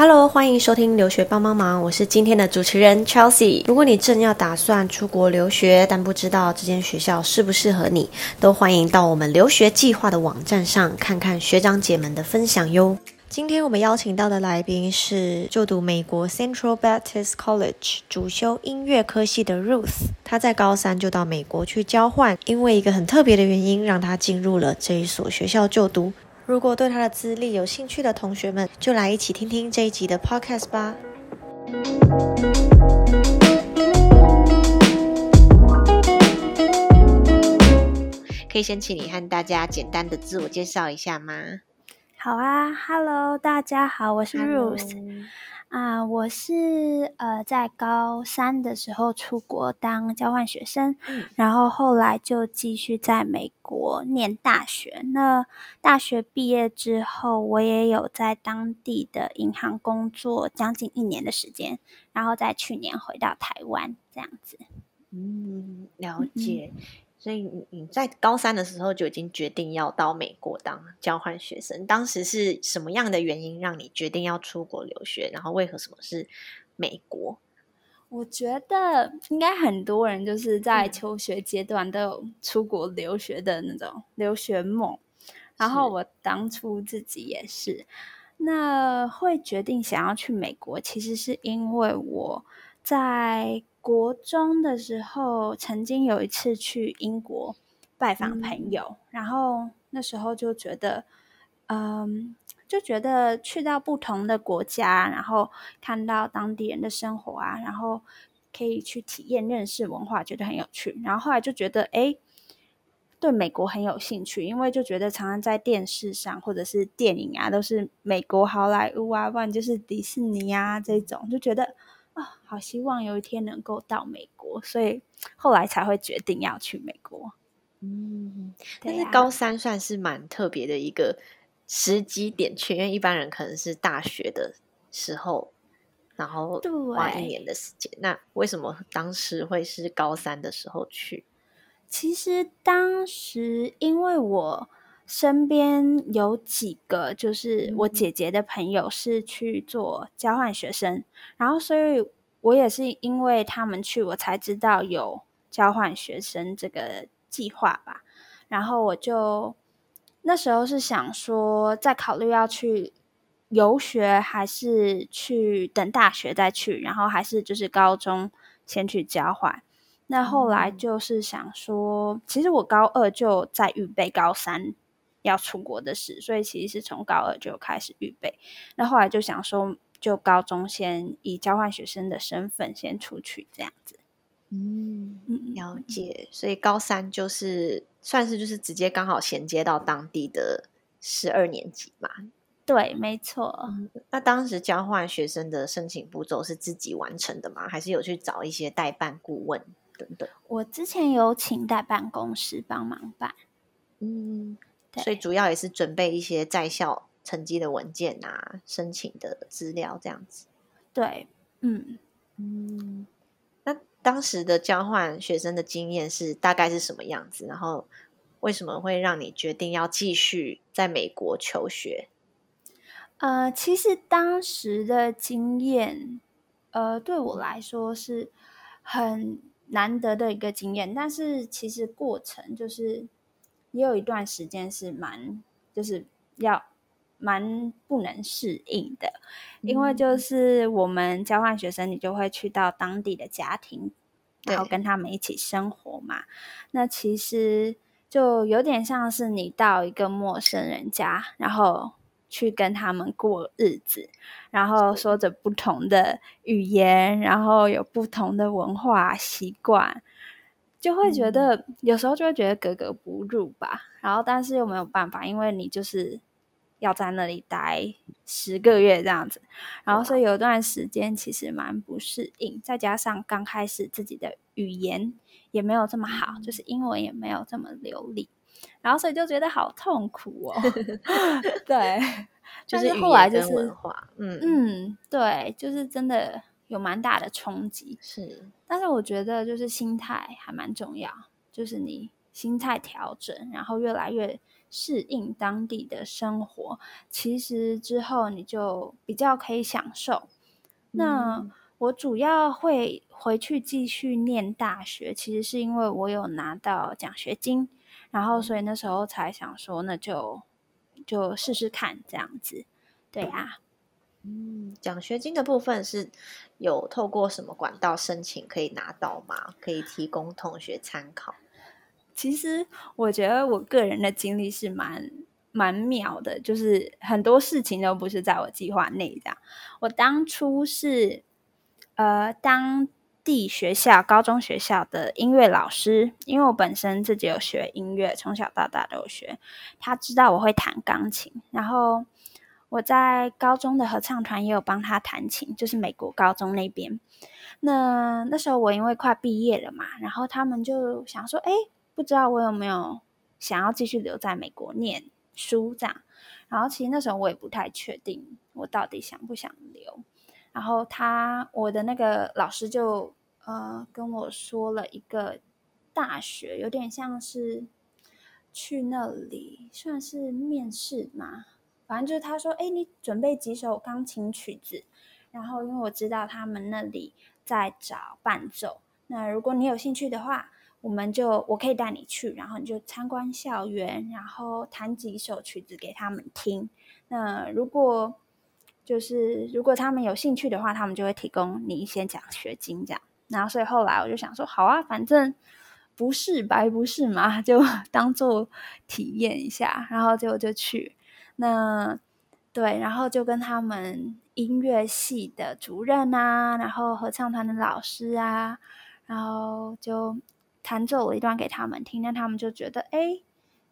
Hello，欢迎收听留学帮帮忙，我是今天的主持人 Chelsea。如果你正要打算出国留学，但不知道这间学校适不适合你，都欢迎到我们留学计划的网站上看看学长姐们的分享哟。今天我们邀请到的来宾是就读美国 Central Baptist College 主修音乐科系的 Ruth。她在高三就到美国去交换，因为一个很特别的原因，让她进入了这一所学校就读。如果对他的资历有兴趣的同学们，就来一起听听这一集的 podcast 吧。可以先请你和大家简单的自我介绍一下吗？好啊，Hello，大家好，我是 Ruth。啊，我是呃在高三的时候出国当交换学生，然后后来就继续在美国念大学。那大学毕业之后，我也有在当地的银行工作将近一年的时间，然后在去年回到台湾这样子。嗯，了解。所以你你在高三的时候就已经决定要到美国当交换学生，当时是什么样的原因让你决定要出国留学？然后为何什么是美国？我觉得应该很多人就是在求学阶段都有出国留学的那种留学梦，然后我当初自己也是，那会决定想要去美国，其实是因为我在。国中的时候，曾经有一次去英国拜访朋友，然后那时候就觉得，嗯，就觉得去到不同的国家，然后看到当地人的生活啊，然后可以去体验、认识文化，觉得很有趣。然后后来就觉得，哎，对美国很有兴趣，因为就觉得常常在电视上或者是电影啊，都是美国好莱坞啊，不然就是迪士尼啊这种，就觉得。啊，好希望有一天能够到美国，所以后来才会决定要去美国。嗯，但是高三算是蛮特别的一个时机点，因为一般人可能是大学的时候，然后花一年的时间。那为什么当时会是高三的时候去？其实当时因为我。身边有几个，就是我姐姐的朋友是去做交换学生，然后所以我也是因为他们去，我才知道有交换学生这个计划吧。然后我就那时候是想说，在考虑要去游学，还是去等大学再去，然后还是就是高中先去交换。那后来就是想说，其实我高二就在预备高三。要出国的事，所以其实是从高二就开始预备。那后来就想说，就高中先以交换学生的身份先出去这样子。嗯，了解。所以高三就是算是就是直接刚好衔接到当地的十二年级嘛？对，没错。那当时交换学生的申请步骤是自己完成的吗？还是有去找一些代办顾问等等？我之前有请代办公司帮忙办。嗯。所以主要也是准备一些在校成绩的文件啊，申请的资料这样子。对，嗯嗯。那当时的交换学生的经验是大概是什么样子？然后为什么会让你决定要继续在美国求学？呃，其实当时的经验，呃，对我来说是很难得的一个经验，但是其实过程就是。也有一段时间是蛮，就是要蛮不能适应的，因为就是我们交换学生，你就会去到当地的家庭，然后跟他们一起生活嘛。那其实就有点像是你到一个陌生人家，然后去跟他们过日子，然后说着不同的语言，然后有不同的文化习惯。就会觉得有时候就会觉得格格不入吧，然后但是又没有办法，因为你就是要在那里待十个月这样子，然后所以有段时间其实蛮不适应，再加上刚开始自己的语言也没有这么好，就是英文也没有这么流利，然后所以就觉得好痛苦哦。对，就是后来就是文化，嗯。嗯，对，就是真的。有蛮大的冲击，是，但是我觉得就是心态还蛮重要，就是你心态调整，然后越来越适应当地的生活，其实之后你就比较可以享受。那我主要会回去继续念大学，其实是因为我有拿到奖学金，然后所以那时候才想说，那就就试试看这样子。对啊，嗯，奖学金的部分是有透过什么管道申请可以拿到吗？可以提供同学参考。其实我觉得我个人的经历是蛮蛮妙的，就是很多事情都不是在我计划内的。我当初是呃当地学校高中学校的音乐老师，因为我本身自己有学音乐，从小到大都有学。他知道我会弹钢琴，然后我在高中的合唱团也有帮他弹琴，就是美国高中那边。那那时候我因为快毕业了嘛，然后他们就想说，哎。不知道我有没有想要继续留在美国念书这样，然后其实那时候我也不太确定我到底想不想留。然后他我的那个老师就呃跟我说了一个大学，有点像是去那里算是面试嘛，反正就是他说，哎，你准备几首钢琴曲子，然后因为我知道他们那里在找伴奏，那如果你有兴趣的话。我们就我可以带你去，然后你就参观校园，然后弹几首曲子给他们听。那如果就是如果他们有兴趣的话，他们就会提供你一些奖学金这样。然后所以后来我就想说，好啊，反正不是白不是嘛，就当做体验一下。然后就就去那对，然后就跟他们音乐系的主任啊，然后合唱团的老师啊，然后就。弹奏了一段给他们听，那他们就觉得，哎，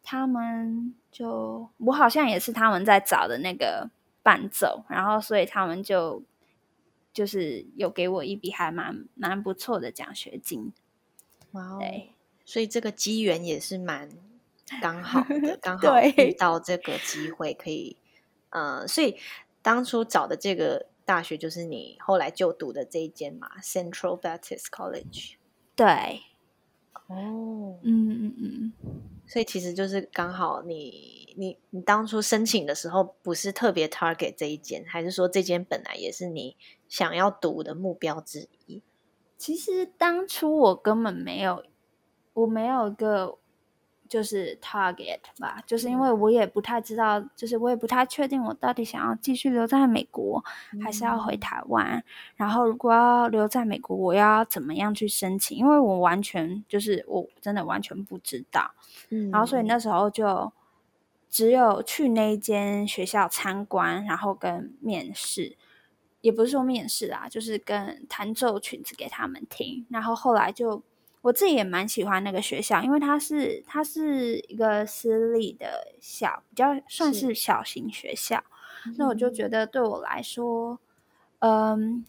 他们就我好像也是他们在找的那个伴奏，然后所以他们就就是有给我一笔还蛮蛮不错的奖学金。哇哦！所以这个机缘也是蛮 刚好的，刚好遇到这个机会可以，呃，所以当初找的这个大学就是你后来就读的这一间嘛，Central Baptist College。对。哦，嗯嗯嗯，所以其实就是刚好你你你当初申请的时候不是特别 target 这一间，还是说这间本来也是你想要读的目标之一？其实当初我根本没有，我没有一个。就是 target 吧，就是因为我也不太知道，就是我也不太确定我到底想要继续留在美国，还是要回台湾。然后如果要留在美国，我要怎么样去申请？因为我完全就是我真的完全不知道。嗯，然后所以那时候就只有去那一间学校参观，然后跟面试，也不是说面试啊，就是跟弹奏曲子给他们听。然后后来就。我自己也蛮喜欢那个学校，因为它是它是一个私立的小，比较算是小型学校。那我就觉得对我来说，嗯，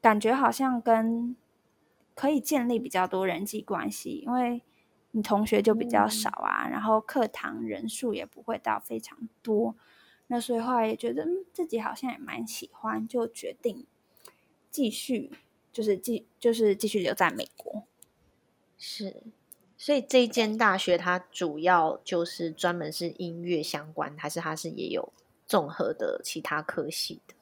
感觉好像跟可以建立比较多人际关系，因为你同学就比较少啊，然后课堂人数也不会到非常多。那所以后来也觉得，嗯，自己好像也蛮喜欢，就决定继续，就是继就是继续留在美国。是，所以这一间大学它主要就是专门是音乐相关，还是它是也有综合的其他科系的？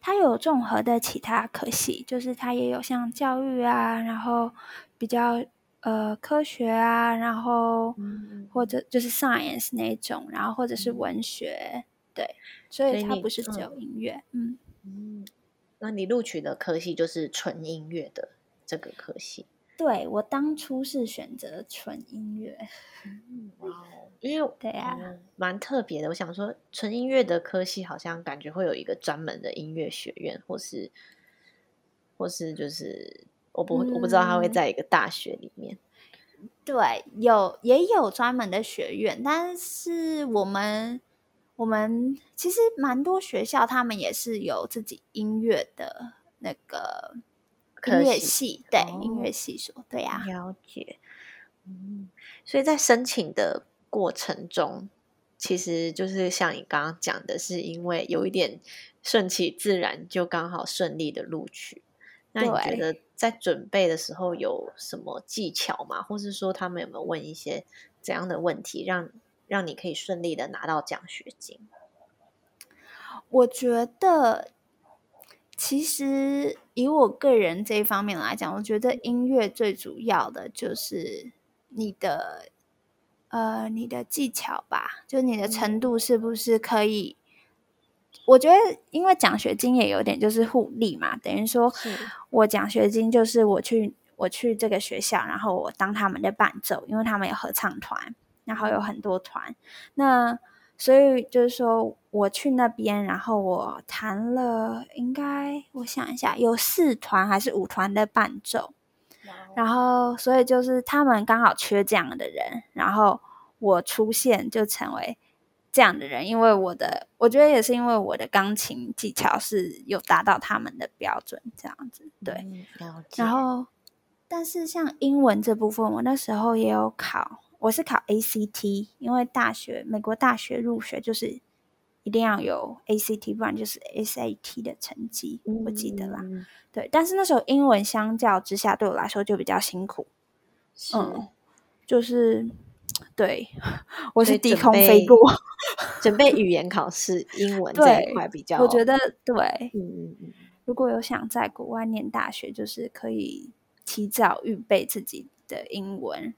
它有综合的其他科系，就是它也有像教育啊，然后比较呃科学啊，然后或者就是 science 那种，然后或者是文学，对，所以它不是只有音乐，嗯嗯。那你录取的科系就是纯音乐的这个科系？对我当初是选择纯音乐，哇哦，因为对啊，蛮特别的。我想说，纯音乐的科系好像感觉会有一个专门的音乐学院，或是或是就是我不我不知道他会在一个大学里面。对，有也有专门的学院，但是我们我们其实蛮多学校他们也是有自己音乐的那个。音乐系对音乐系说对呀，了解。嗯，所以在申请的过程中，其实就是像你刚刚讲的，是因为有一点顺其自然，就刚好顺利的录取。那你觉得在准备的时候有什么技巧吗？或是说他们有没有问一些怎样的问题，让让你可以顺利的拿到奖学金？我觉得，其实以我个人这一方面来讲，我觉得音乐最主要的就是你的，呃，你的技巧吧，就你的程度是不是可以？我觉得，因为奖学金也有点就是互利嘛，等于说我奖学金就是我去我去这个学校，然后我当他们的伴奏，因为他们有合唱团，然后有很多团，那。所以就是说，我去那边，然后我弹了，应该我想一下，有四团还是五团的伴奏，然后所以就是他们刚好缺这样的人，然后我出现就成为这样的人，因为我的我觉得也是因为我的钢琴技巧是有达到他们的标准，这样子对。然后，但是像英文这部分，我那时候也有考。我是考 ACT，因为大学美国大学入学就是一定要有 ACT，不然就是 SAT 的成绩，我记得啦。对，但是那时候英文相较之下对我来说就比较辛苦。嗯，就是对，我是低空飞过，准备语言考试，英文这一块比较，我觉得对。嗯嗯嗯，如果有想在国外念大学，就是可以提早预备自己的英文。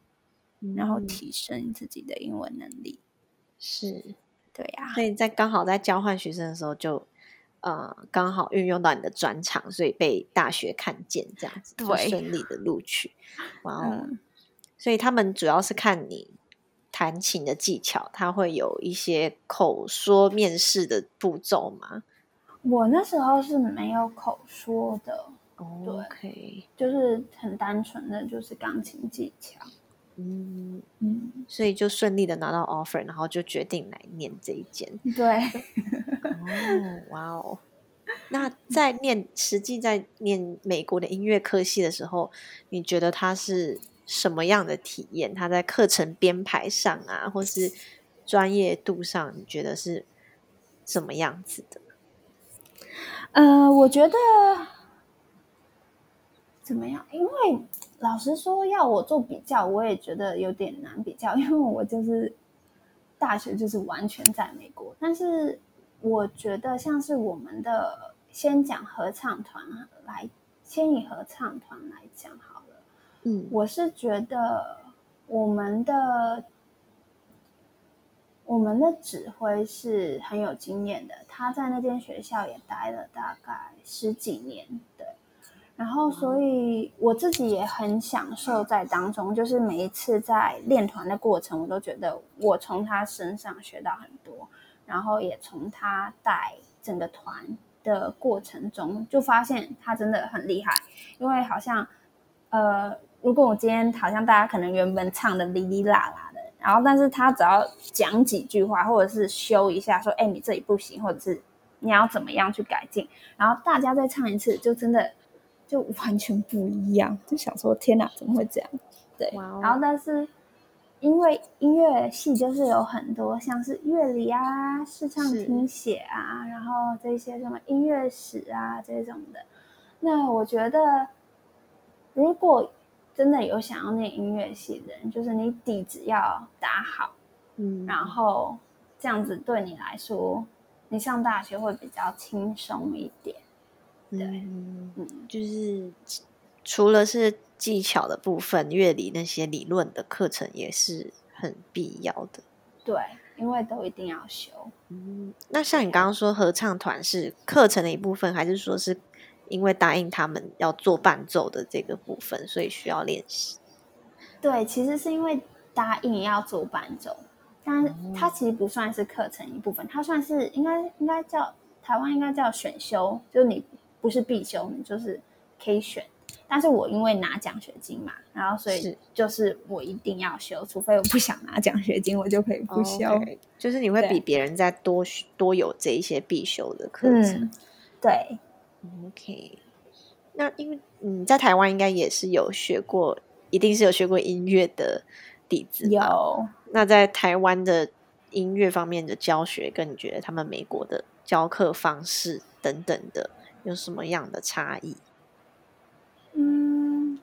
然后提升自己的英文能力，是对呀。所以在刚好在交换学生的时候，就呃刚好运用到你的专长，所以被大学看见，这样子就顺利的录取。哇哦！所以他们主要是看你弹琴的技巧，他会有一些口说面试的步骤吗？我那时候是没有口说的，OK，就是很单纯的就是钢琴技巧。嗯嗯，所以就顺利的拿到 offer，然后就决定来念这一间。对，哦，哇哦！那在念实际在念美国的音乐科系的时候，你觉得它是什么样的体验？它在课程编排上啊，或是专业度上，你觉得是什么样子的？呃，我觉得怎么样？因为老实说，要我做比较，我也觉得有点难比较，因为我就是大学就是完全在美国。但是我觉得，像是我们的先讲合唱团来，先以合唱团来讲好了。嗯，我是觉得我们的我们的指挥是很有经验的，他在那间学校也待了大概十几年，对。然后，所以我自己也很享受在当中，就是每一次在练团的过程，我都觉得我从他身上学到很多，然后也从他带整个团的过程中，就发现他真的很厉害。因为好像，呃，如果我今天好像大家可能原本唱的哩哩啦啦的，然后但是他只要讲几句话，或者是修一下，说，哎，你这里不行，或者是你要怎么样去改进，然后大家再唱一次，就真的。就完全不一样，就想说天哪，怎么会这样？对，然后但是因为音乐系就是有很多像是乐理啊、视唱听写啊，然后这些什么音乐史啊这种的，那我觉得如果真的有想要念音乐系的人，就是你底子要打好，嗯，然后这样子对你来说，你上大学会比较轻松一点。对，嗯，就是除了是技巧的部分，乐理那些理论的课程也是很必要的。对，因为都一定要修。嗯，那像你刚刚说合唱团是课程的一部分，还是说是因为答应他们要做伴奏的这个部分，所以需要练习？对，其实是因为答应要做伴奏，但它其实不算是课程一部分，它算是应该应该叫台湾应该叫选修，就你。不是必修，你就是可以选。但是我因为拿奖学金嘛，然后所以就是我一定要修，除非我不想拿奖学金，我就可以不修。就是你会比别人再多多有这一些必修的课程。对，OK。那因为你在台湾应该也是有学过，一定是有学过音乐的底子。有。那在台湾的音乐方面的教学，跟你觉得他们美国的教课方式等等的。有什么样的差异？嗯，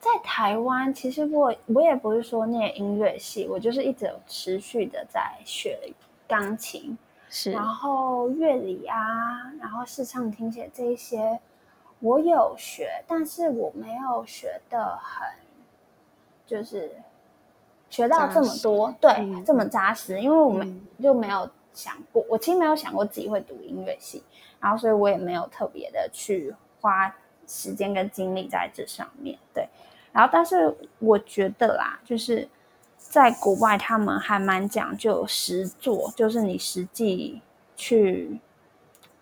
在台湾，其实我我也不是说念音乐系，我就是一直有持续的在学钢琴，是，然后乐理啊，然后视唱听写这一些，我有学，但是我没有学的很，就是学到这么多，对，这么扎实，因为我们就没有想过，我其实没有想过自己会读音乐系，然后所以我也没有特别的去花时间跟精力在这上面，对。然后，但是我觉得啦，就是在国外，他们还蛮讲究实做，就是你实际去，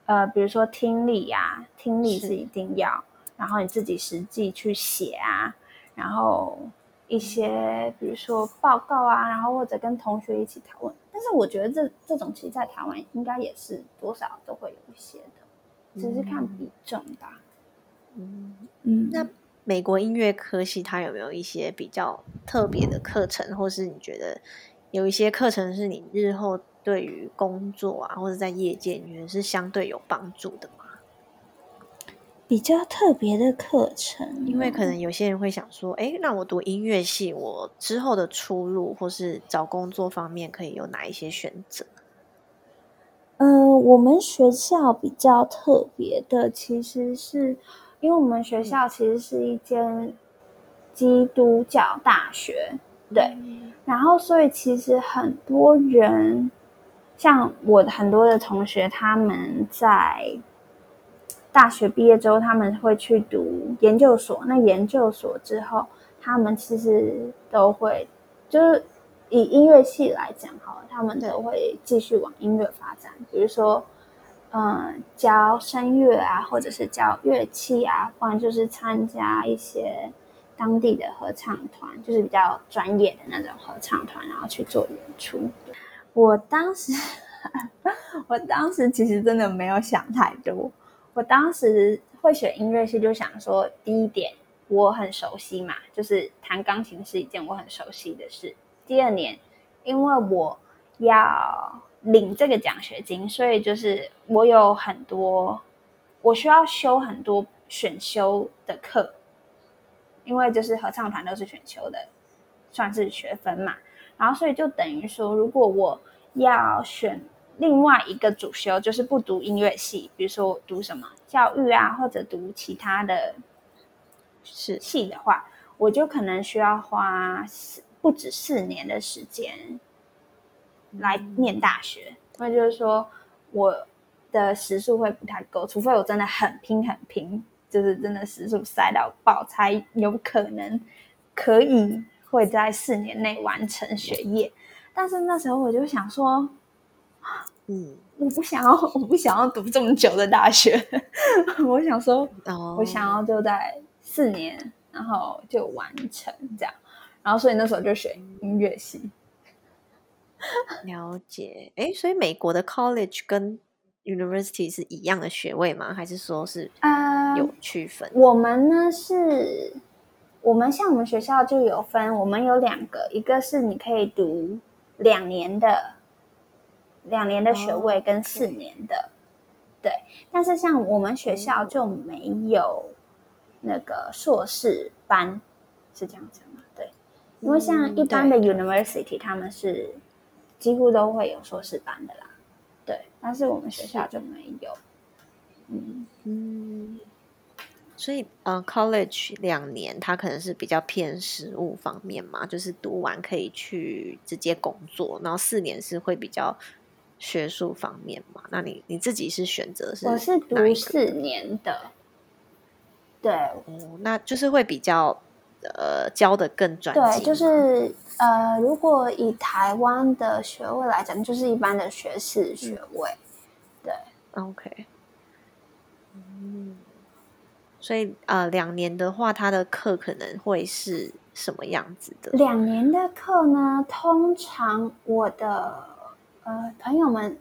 呃，比如说听力呀，听力是一定要，然后你自己实际去写啊，然后一些比如说报告啊，然后或者跟同学一起讨论。但是我觉得这这种其实，在台湾应该也是多少都会有一些的，只是看比重吧。嗯嗯，那。美国音乐科系，它有没有一些比较特别的课程，或是你觉得有一些课程是你日后对于工作啊，或者在业界，你觉得是相对有帮助的吗？比较特别的课程，因为可能有些人会想说，哎，那我读音乐系，我之后的出路或是找工作方面，可以有哪一些选择？嗯，我们学校比较特别的，其实是。因为我们学校其实是一间基督教大学，对，然后所以其实很多人，像我很多的同学，他们在大学毕业之后，他们会去读研究所。那研究所之后，他们其实都会，就是以音乐系来讲，哈，他们都会继续往音乐发展，比如说。嗯，教声乐啊，或者是教乐器啊，不然就是参加一些当地的合唱团，就是比较专业的那种合唱团，然后去做演出。我当时，我当时其实真的没有想太多。我当时会选音乐系，就想说，第一点我很熟悉嘛，就是弹钢琴是一件我很熟悉的事。第二年，因为我要。领这个奖学金，所以就是我有很多，我需要修很多选修的课，因为就是合唱团都是选修的，算是学分嘛。然后所以就等于说，如果我要选另外一个主修，就是不读音乐系，比如说我读什么教育啊，或者读其他的是系的话，我就可能需要花四不止四年的时间。来念大学，那就是说我的时数会不太够，除非我真的很拼很拼，就是真的时数塞到爆，才有可能可以会在四年内完成学业。但是那时候我就想说，嗯，我不想要，我不想要读这么久的大学，我想说，我想要就在四年，然后就完成这样，然后所以那时候就选音乐系。了解，哎，所以美国的 college 跟 university 是一样的学位吗？还是说是有区分？我们呢是，我们像我们学校就有分，我们有两个，一个是你可以读两年的，两年的学位跟四年的，对。但是像我们学校就没有那个硕士班，是这样子吗？对，因为像一般的 university 他们是。几乎都会有硕士班的啦，对，但是我们学校就没有。嗯嗯，所以呃，college 两年，它可能是比较偏实务方面嘛，就是读完可以去直接工作，然后四年是会比较学术方面嘛。那你你自己是选择是？我是读四年的，对，哦，那就是会比较。呃，教的更专对，就是呃，如果以台湾的学位来讲，就是一般的学士学位。对，OK。嗯，所以呃，两年的话，他的课可能会是什么样子的？两年的课呢，通常我的呃朋友们，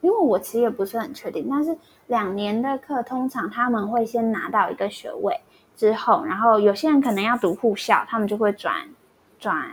因为我其实也不是很确定，但是两年的课通常他们会先拿到一个学位。之后，然后有些人可能要读护校，他们就会转转，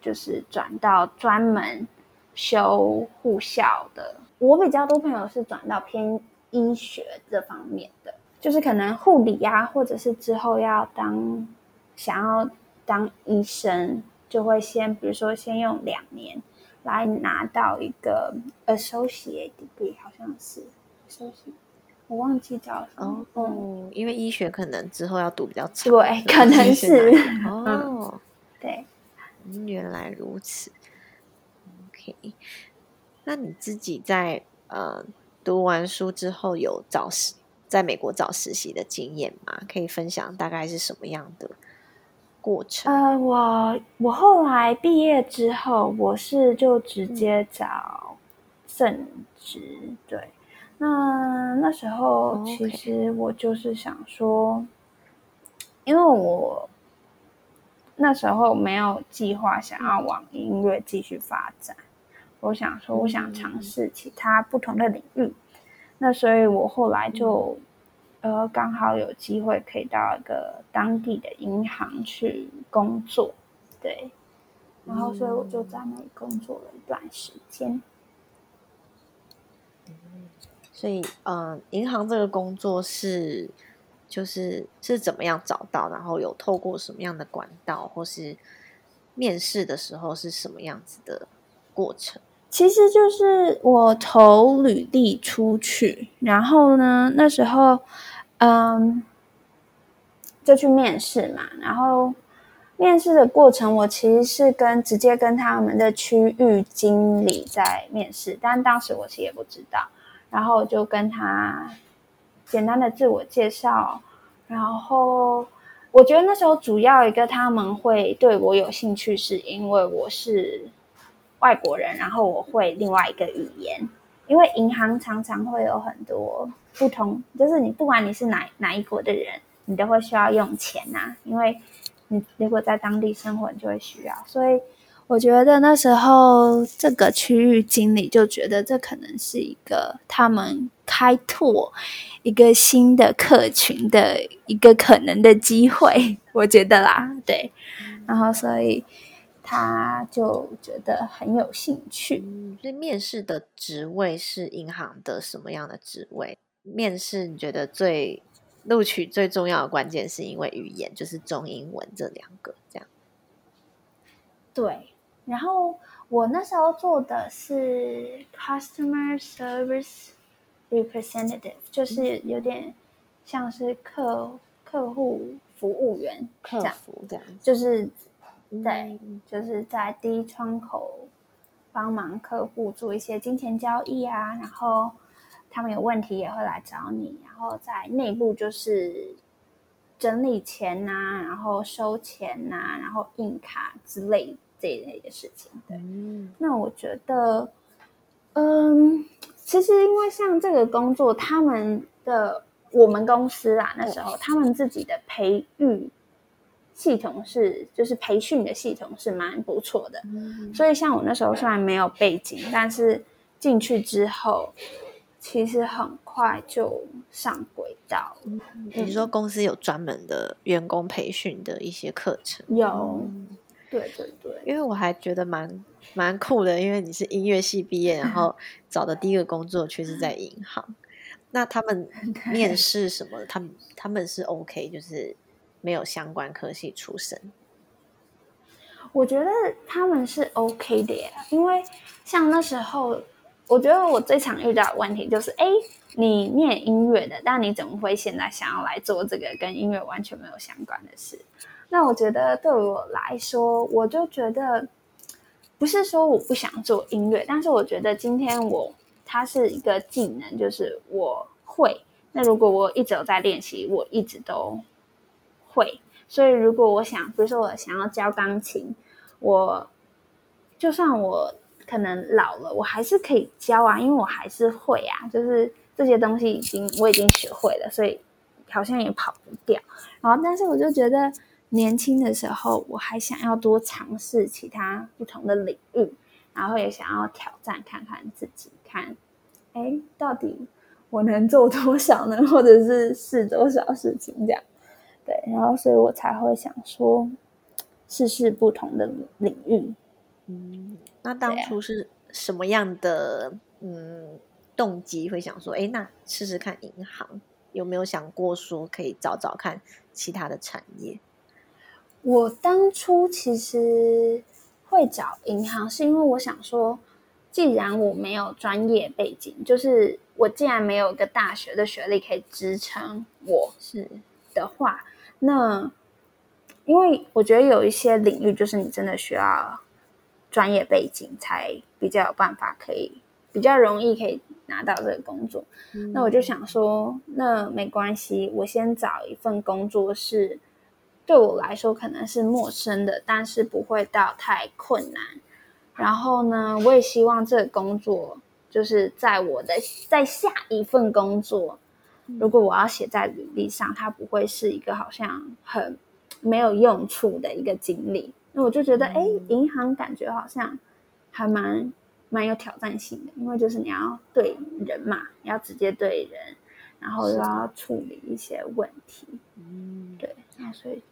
就是转到专门修护校的。我比较多朋友是转到偏医学这方面的，就是可能护理啊，或者是之后要当想要当医生，就会先比如说先用两年来拿到一个 associate degree，好像是 associate，我忘记叫什么。哦，因为医学可能之后要读比较长，对，可能是哦，对，原来如此。OK，那你自己在呃读完书之后有找实在美国找实习的经验吗？可以分享大概是什么样的过程？呃，我我后来毕业之后，我是就直接找正职。对，那那时候其实我就是想说，因为我那时候没有计划想要往音乐继续发展。我想说，我想尝试其他不同的领域，那所以我后来就，呃，刚好有机会可以到一个当地的银行去工作，对，然后所以我就在那里工作了一段时间。所以，嗯，银行这个工作是，就是是怎么样找到？然后有透过什么样的管道，或是面试的时候是什么样子的过程？其实就是我投履历出去，然后呢，那时候，嗯，就去面试嘛。然后面试的过程，我其实是跟直接跟他们的区域经理在面试，但当时我其实也不知道。然后就跟他简单的自我介绍，然后我觉得那时候主要一个他们会对我有兴趣，是因为我是。外国人，然后我会另外一个语言，因为银行常常会有很多不同，就是你不管你是哪哪一国的人，你都会需要用钱呐，因为你如果在当地生活，你就会需要。所以我觉得那时候这个区域经理就觉得这可能是一个他们开拓一个新的客群的一个可能的机会，我觉得啦，对，然后所以。他就觉得很有兴趣，所以面试的职位是银行的什么样的职位？面试你觉得最录取最重要的关键是因为语言，就是中英文这两个这样。对，然后我那时候做的是 customer service representative，就是有点像是客客户服务员，客服这样，就是。对，就是在第一窗口帮忙客户做一些金钱交易啊，然后他们有问题也会来找你，然后在内部就是整理钱呐，然后收钱呐，然后印卡之类这一类的事情。对，那我觉得，嗯，其实因为像这个工作，他们的我们公司啊，那时候他们自己的培育。系统是就是培训的系统是蛮不错的，所以像我那时候虽然没有背景，但是进去之后，其实很快就上轨道。你说公司有专门的员工培训的一些课程？有，对对对。因为我还觉得蛮蛮酷的，因为你是音乐系毕业，然后找的第一个工作却是在银行。那他们 面试什么？他们他们是 OK，就是。没有相关科系出身，我觉得他们是 OK 的。因为像那时候，我觉得我最常遇到的问题就是：哎，你念音乐的，但你怎么会现在想要来做这个跟音乐完全没有相关的事？那我觉得对我来说，我就觉得不是说我不想做音乐，但是我觉得今天我它是一个技能，就是我会。那如果我一直有在练习，我一直都。会，所以如果我想，比如说我想要教钢琴，我就算我可能老了，我还是可以教啊，因为我还是会啊，就是这些东西已经我已经学会了，所以好像也跑不掉。然后，但是我就觉得年轻的时候，我还想要多尝试其他不同的领域，然后也想要挑战看看自己，看哎，到底我能做多少呢？或者是试多少事情这样。对，然后所以我才会想说，试试不同的领域。嗯，那当初是什么样的嗯动机会想说，哎，那试试看银行有没有想过说可以找找看其他的产业？我当初其实会找银行，是因为我想说，既然我没有专业背景，就是我既然没有一个大学的学历可以支撑我是的话，那因为我觉得有一些领域，就是你真的需要专业背景才比较有办法，可以比较容易可以拿到这个工作。那我就想说，那没关系，我先找一份工作是对我来说可能是陌生的，但是不会到太困难。然后呢，我也希望这个工作就是在我的在下一份工作，如果我要写在履历上，它不会是一个好像很没有用处的一个经历。那我就觉得，哎，银行感觉好像还蛮蛮有挑战性的，因为就是你要对人嘛，你要直接对人，然后又要处理一些问题。嗯，对，那所以，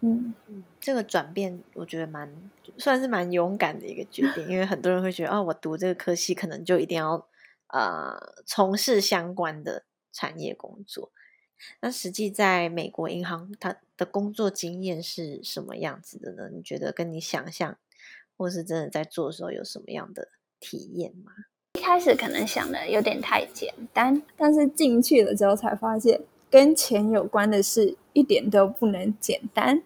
嗯，这个转变我觉得蛮算是蛮勇敢的一个决定，因为很多人会觉得，哦，我读这个科系可能就一定要呃从事相关的产业工作。那实际在美国银行，他的工作经验是什么样子的呢？你觉得跟你想象，或是真的在做的时候有什么样的体验吗？一开始可能想的有点太简单，但是进去了之后才发现，跟钱有关的事一点都不能简单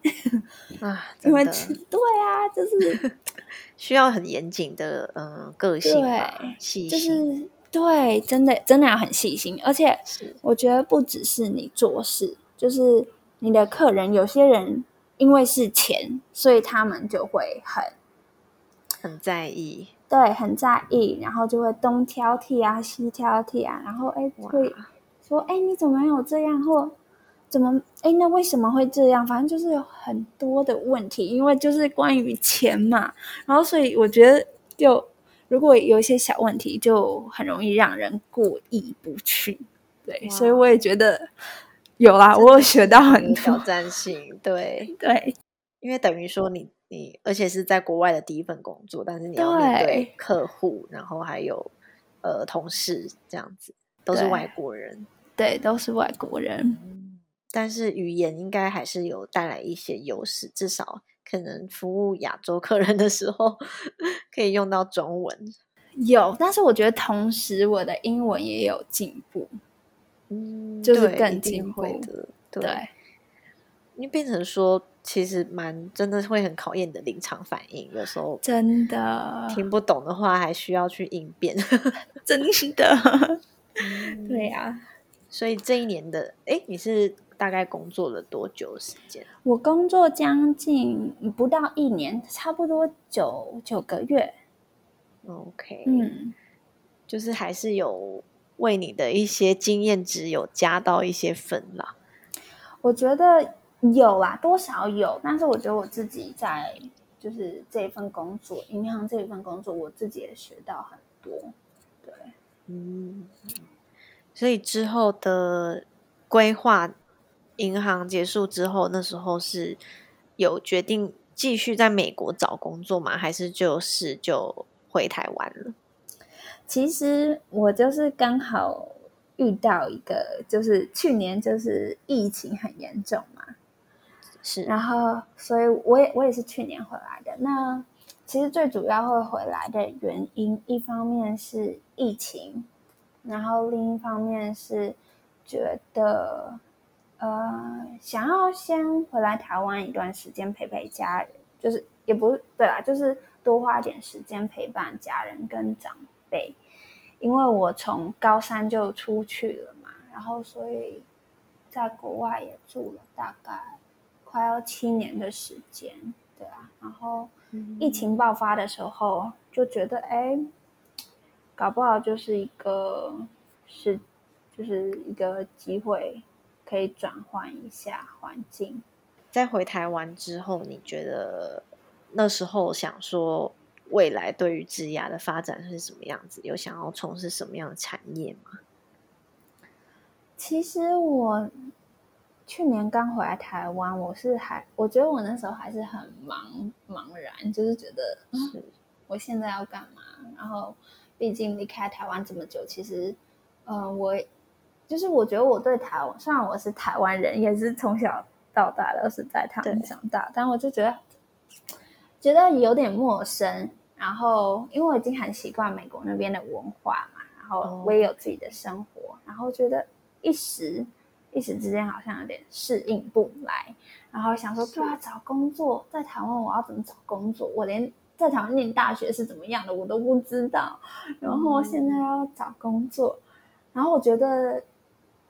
啊！因为对啊，就是 需要很严谨的呃个性吧，对细就心是对，真的真的要很细心，而且我觉得不只是你做事，就是你的客人，有些人因为是钱，所以他们就会很很在意。对很在意，然后就会东挑剔啊，西挑剔啊，然后哎哇。会说哎你怎么有这样，或怎么哎那为什么会这样？反正就是有很多的问题，因为就是关于钱嘛，然后所以我觉得就如果有一些小问题，就很容易让人过意不去。对，所以我也觉得有啦，我有学到很有挑多。战性，对，对因为等于说你你，而且是在国外的第一份工作，但是你要面对对客户，然后还有呃同事这样子，都是外国人，对，都是外国人。但是语言应该还是有带来一些优势，至少可能服务亚洲客人的时候 可以用到中文。有，但是我觉得同时我的英文也有进步。嗯，就是更进会步的，对，对因为变成说，其实蛮真的会很考验你的临场反应，有时候真的，听不懂的话，还需要去应变。真的，嗯对呀、所以这一年的，哎，你是大概工作了多久时间？我工作将近不到一年，差不多九九个月。OK，，嗯，就是还是有为你的一些经验值有加到一些分啦。我觉得有啊，多少有，但是我觉得我自己在就是这一份工作，银行这一份工作，我自己也学到很多。对，嗯，所以之后的规划，银行结束之后，那时候是有决定继续在美国找工作吗？还是就是就回台湾了？其实我就是刚好遇到一个，就是去年就是疫情很严重嘛，是，然后所以我也我也是去年回来的。那其实最主要会回来的原因，一方面是疫情，然后另一方面是觉得呃想要先回来台湾一段时间陪陪家人，就是也不是对啦，就是多花点时间陪伴家人跟长辈。因为我从高三就出去了嘛，然后所以在国外也住了大概快要七年的时间，对啊。然后疫情爆发的时候，就觉得哎，搞不好就是一个是就是一个机会，可以转换一下环境。在回台湾之后，你觉得那时候想说未来对于职涯的发展是什么样子？有想要从事什么样的产业吗？其实我去年刚回来台湾，我是还我觉得我那时候还是很茫茫然，就是觉得是我现在要干嘛？然后毕竟离开台湾这么久，其实，呃，我就是我觉得我对台湾，虽然我是台湾人，也是从小到大都是在台湾长大，但我就觉得觉得有点陌生。然后因为我已经很习惯美国那边的文化嘛，然后我也有自己的生活，然后觉得一时一时之间好像有点适应不来。然后想说，对啊，找工作在台湾我要怎么找工作？我连在台湾念大学是怎么样的我都不知道。然后现在要找工作，然后我觉得。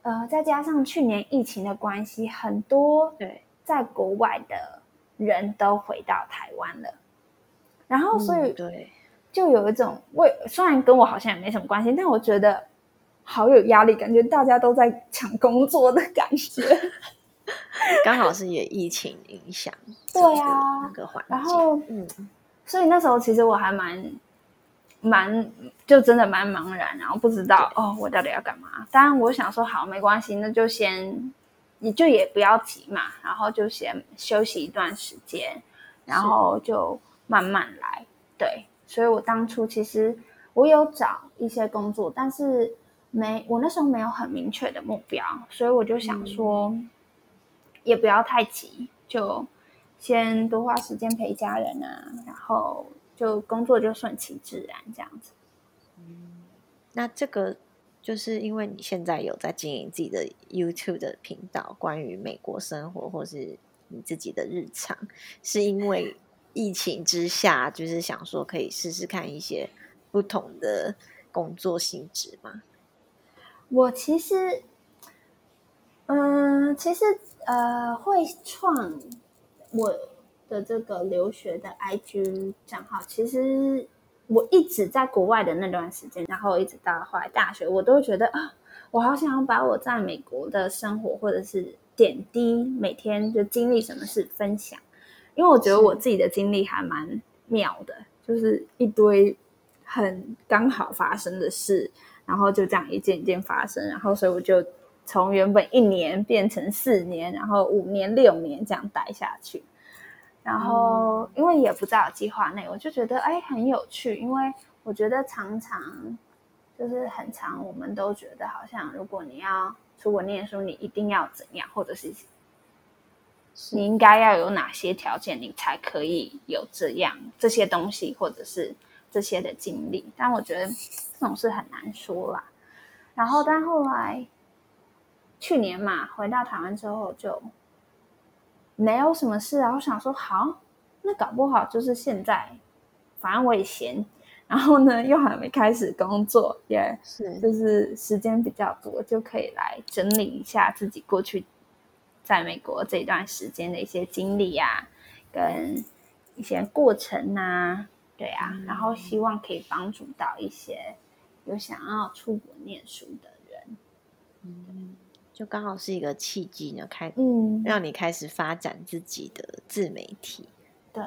呃，再加上去年疫情的关系，很多对在国外的人都回到台湾了，然后所以对，就有一种为虽然跟我好像也没什么关系，但我觉得好有压力，感觉大家都在抢工作的感觉。刚好是也疫情影响，对啊，那个环境，然后嗯，所以那时候其实我还蛮。蛮就真的蛮茫然，然后不知道哦，我到底要干嘛？当然，我想说好，没关系，那就先，你就也不要急嘛，然后就先休息一段时间，然后就慢慢来。对，所以我当初其实我有找一些工作，但是没，我那时候没有很明确的目标，所以我就想说，也不要太急，就先多花时间陪家人啊，然后。就工作就顺其自然这样子。嗯，那这个就是因为你现在有在经营自己的 YouTube 的频道，关于美国生活或是你自己的日常，是因为疫情之下，就是想说可以试试看一些不同的工作性质吗？我其实，嗯，其实呃，会创我。的这个留学的 IG 账号，其实我一直在国外的那段时间，然后一直到后来大学，我都觉得啊，我好想要把我在美国的生活或者是点滴，每天就经历什么事分享，因为我觉得我自己的经历还蛮妙的，就是一堆很刚好发生的事，然后就这样一件一件发生，然后所以我就从原本一年变成四年，然后五年、六年这样待下去。然后，因为也不在计划内，我就觉得哎很有趣。因为我觉得常常就是很长，我们都觉得好像如果你要出国念书，你一定要怎样，或者是你应该要有哪些条件，你才可以有这样这些东西，或者是这些的经历。但我觉得这种事很难说啦。然后，但后来去年嘛，回到台湾之后就。没有什么事啊，我想说好，那搞不好就是现在，反正我也闲，然后呢又还没开始工作，也是。就是时间比较多，就可以来整理一下自己过去在美国这段时间的一些经历啊，跟一些过程啊，对啊，然后希望可以帮助到一些有想要出国念书的人，嗯。就刚好是一个契机呢，开嗯，让你开始发展自己的自媒体。对，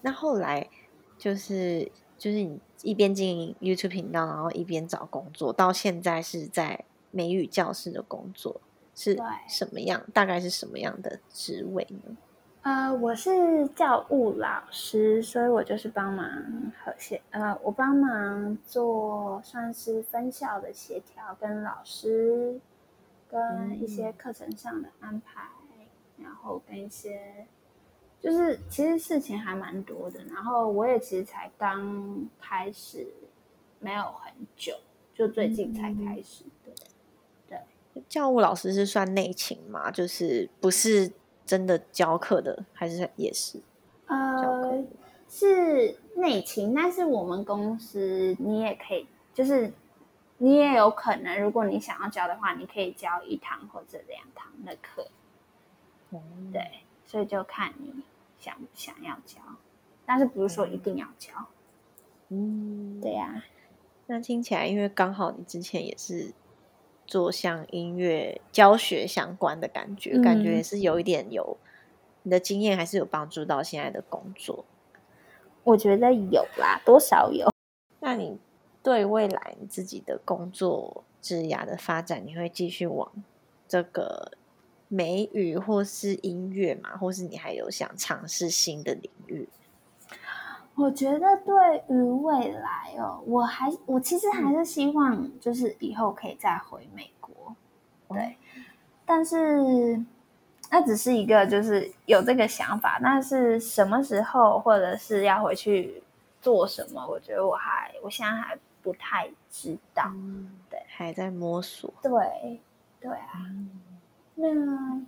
那后来就是就是你一边经营 YouTube 频道，然后一边找工作，到现在是在美语教室的工作，是什么样？大概是什么样的职位呢？呃，我是教务老师，所以我就是帮忙和协，呃，我帮忙做算是分校的协调，跟老师，跟一些课程上的安排，然后跟一些，就是其实事情还蛮多的。然后我也其实才刚开始，没有很久，就最近才开始的。对，教务老师是算内勤嘛？就是不是？真的教课的还是也是？呃，是内勤，但是我们公司你也可以，就是你也有可能，如果你想要教的话，你可以教一堂或者两堂的课。对，所以就看你想不想要教，但是不是说一定要教。嗯，对呀。那听起来，因为刚好你之前也是。做像音乐教学相关的感觉，感觉也是有一点有你的经验，还是有帮助到现在的工作。我觉得有啦，多少有。那你对未来你自己的工作职涯的发展，你会继续往这个美语或是音乐嘛，或是你还有想尝试新的领域？我觉得对于未来哦，我还我其实还是希望，就是以后可以再回美国。对，但是那只是一个就是有这个想法，但是什么时候或者是要回去做什么，我觉得我还我现在还不太知道，对，还在摸索。对，对啊，那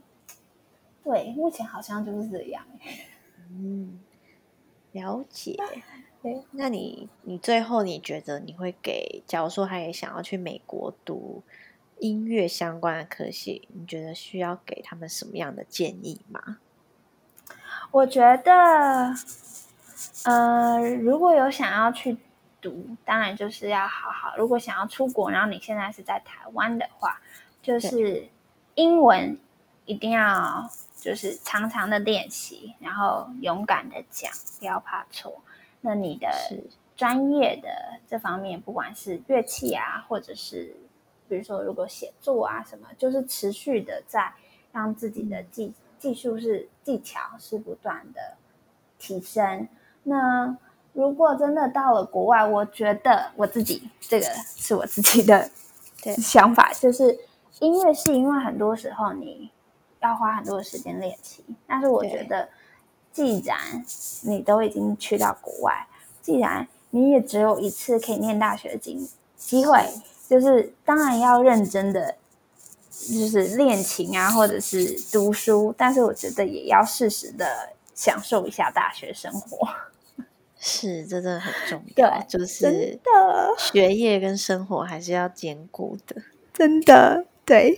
对，目前好像就是这样。嗯，了解。那你你最后你觉得你会给，假如说他也想要去美国读音乐相关的科系，你觉得需要给他们什么样的建议吗？我觉得，呃，如果有想要去读，当然就是要好好。如果想要出国，然后你现在是在台湾的话，就是英文一定要就是常常的练习，然后勇敢的讲，不要怕错。那你的专业的这方面，不管是乐器啊，或者是比如说如果写作啊什么，就是持续的在让自己的技技术是技巧是不断的提升。那如果真的到了国外，我觉得我自己这个是我自己的想法，就是音乐是因为很多时候你要花很多的时间练习，但是我觉得。既然你都已经去到国外，既然你也只有一次可以念大学的机机会，就是当然要认真的，就是练琴啊，或者是读书。但是我觉得也要适时的享受一下大学生活。是，这真的很重要。对，就是的，学业跟生活还是要兼顾的。真的，对。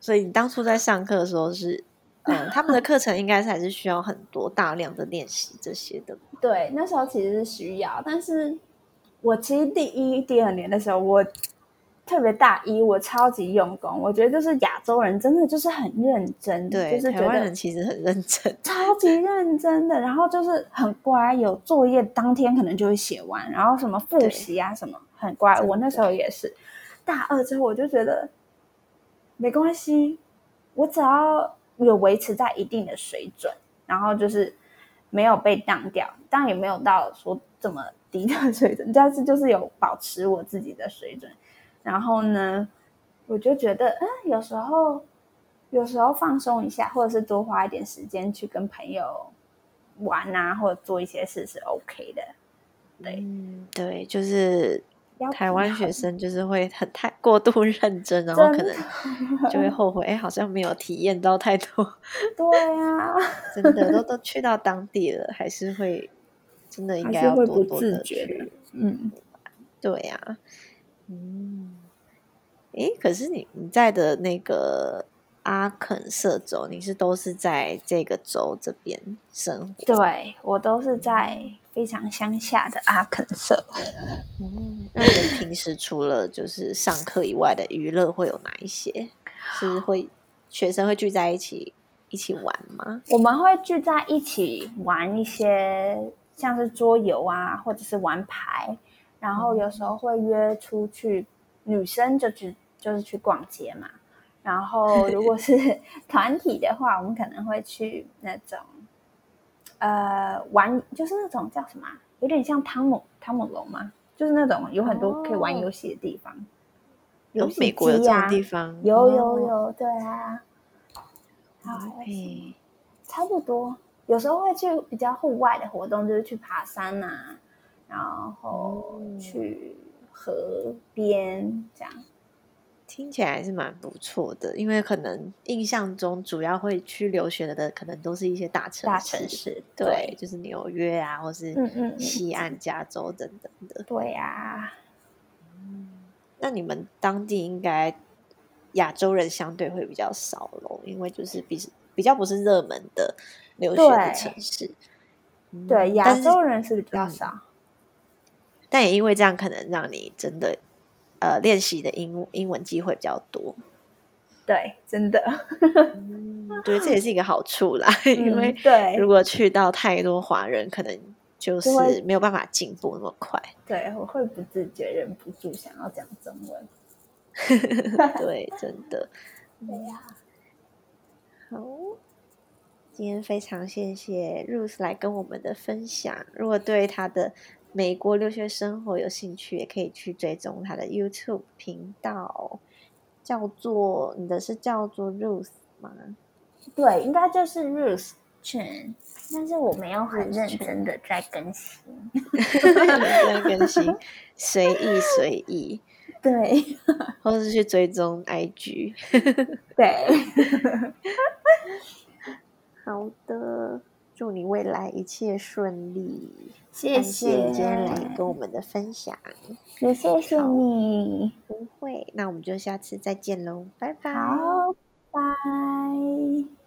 所以你当初在上课的时候是。嗯，他们的课程应该是还是需要很多大量的练习这些的。对，那时候其实是需要，但是我其实第一、第二年的时候，我特别大一，我超级用功。我觉得就是亚洲人真的就是很认真，对，就是台湾人其实很认真，超级认真的。然后就是很乖，有作业当天可能就会写完，然后什么复习啊什么，很乖。我那时候也是大二之后，我就觉得没关系，我只要。有维持在一定的水准，然后就是没有被当掉，当然也没有到说这么低的水准，但是就是有保持我自己的水准。然后呢，我就觉得，嗯，有时候有时候放松一下，或者是多花一点时间去跟朋友玩啊，或者做一些事是 OK 的。对，对，就是。台湾学生就是会很太过度认真，然后可能就会 后悔，哎，好像没有体验到太多。对啊，真的都都去到当地了，还是会真的应该要多多的去。嗯，对呀，嗯，诶，可是你你在的那个阿肯色州，你是都是在这个州这边生活？对我都是在。非常乡下的阿肯色。嗯，那平时除了就是上课以外的娱乐会有哪一些？是会学生会聚在一起一起玩吗？我们会聚在一起玩一些像是桌游啊，或者是玩牌，然后有时候会约出去，女生就去就是去逛街嘛。然后如果是 团体的话，我们可能会去那种。呃，玩就是那种叫什么，有点像汤姆汤姆龙嘛，就是那种有很多可以玩游戏的地方。有美国这种地方？有有有，对啊。OK，差不多。有时候会去比较户外的活动，就是去爬山呐，然后去河边这样。听起来还是蛮不错的，因为可能印象中主要会去留学的，可能都是一些大城市，大城市，对，就是纽约啊，或是西岸加州等等的。对呀，那你们当地应该亚洲人相对会比较少咯，因为就是比比较不是热门的留学的城市。对，亚洲人是比较少，但也因为这样，可能让你真的。呃，练习的英英文机会比较多，对，真的，对，这也是一个好处啦。因为对，如果去到太多华人，可能就是没有办法进步那么快。对，我会不自觉忍不住想要讲中文。对，真的。对呀。好，今天非常谢谢 Rose 来跟我们的分享。如果对他的。美国留学生活有兴趣，也可以去追踪他的 YouTube 频道。叫做你的是叫做 Ruth 吗？对，应该就是 Ruth Chen，但是我没有很认真的在更新，在更新，随意随意，对，或是去追踪 IG，对，好的，祝你未来一切顺利，谢谢你今天来跟我们的分享，也谢谢你，不会，那我们就下次再见喽，拜拜，好，拜。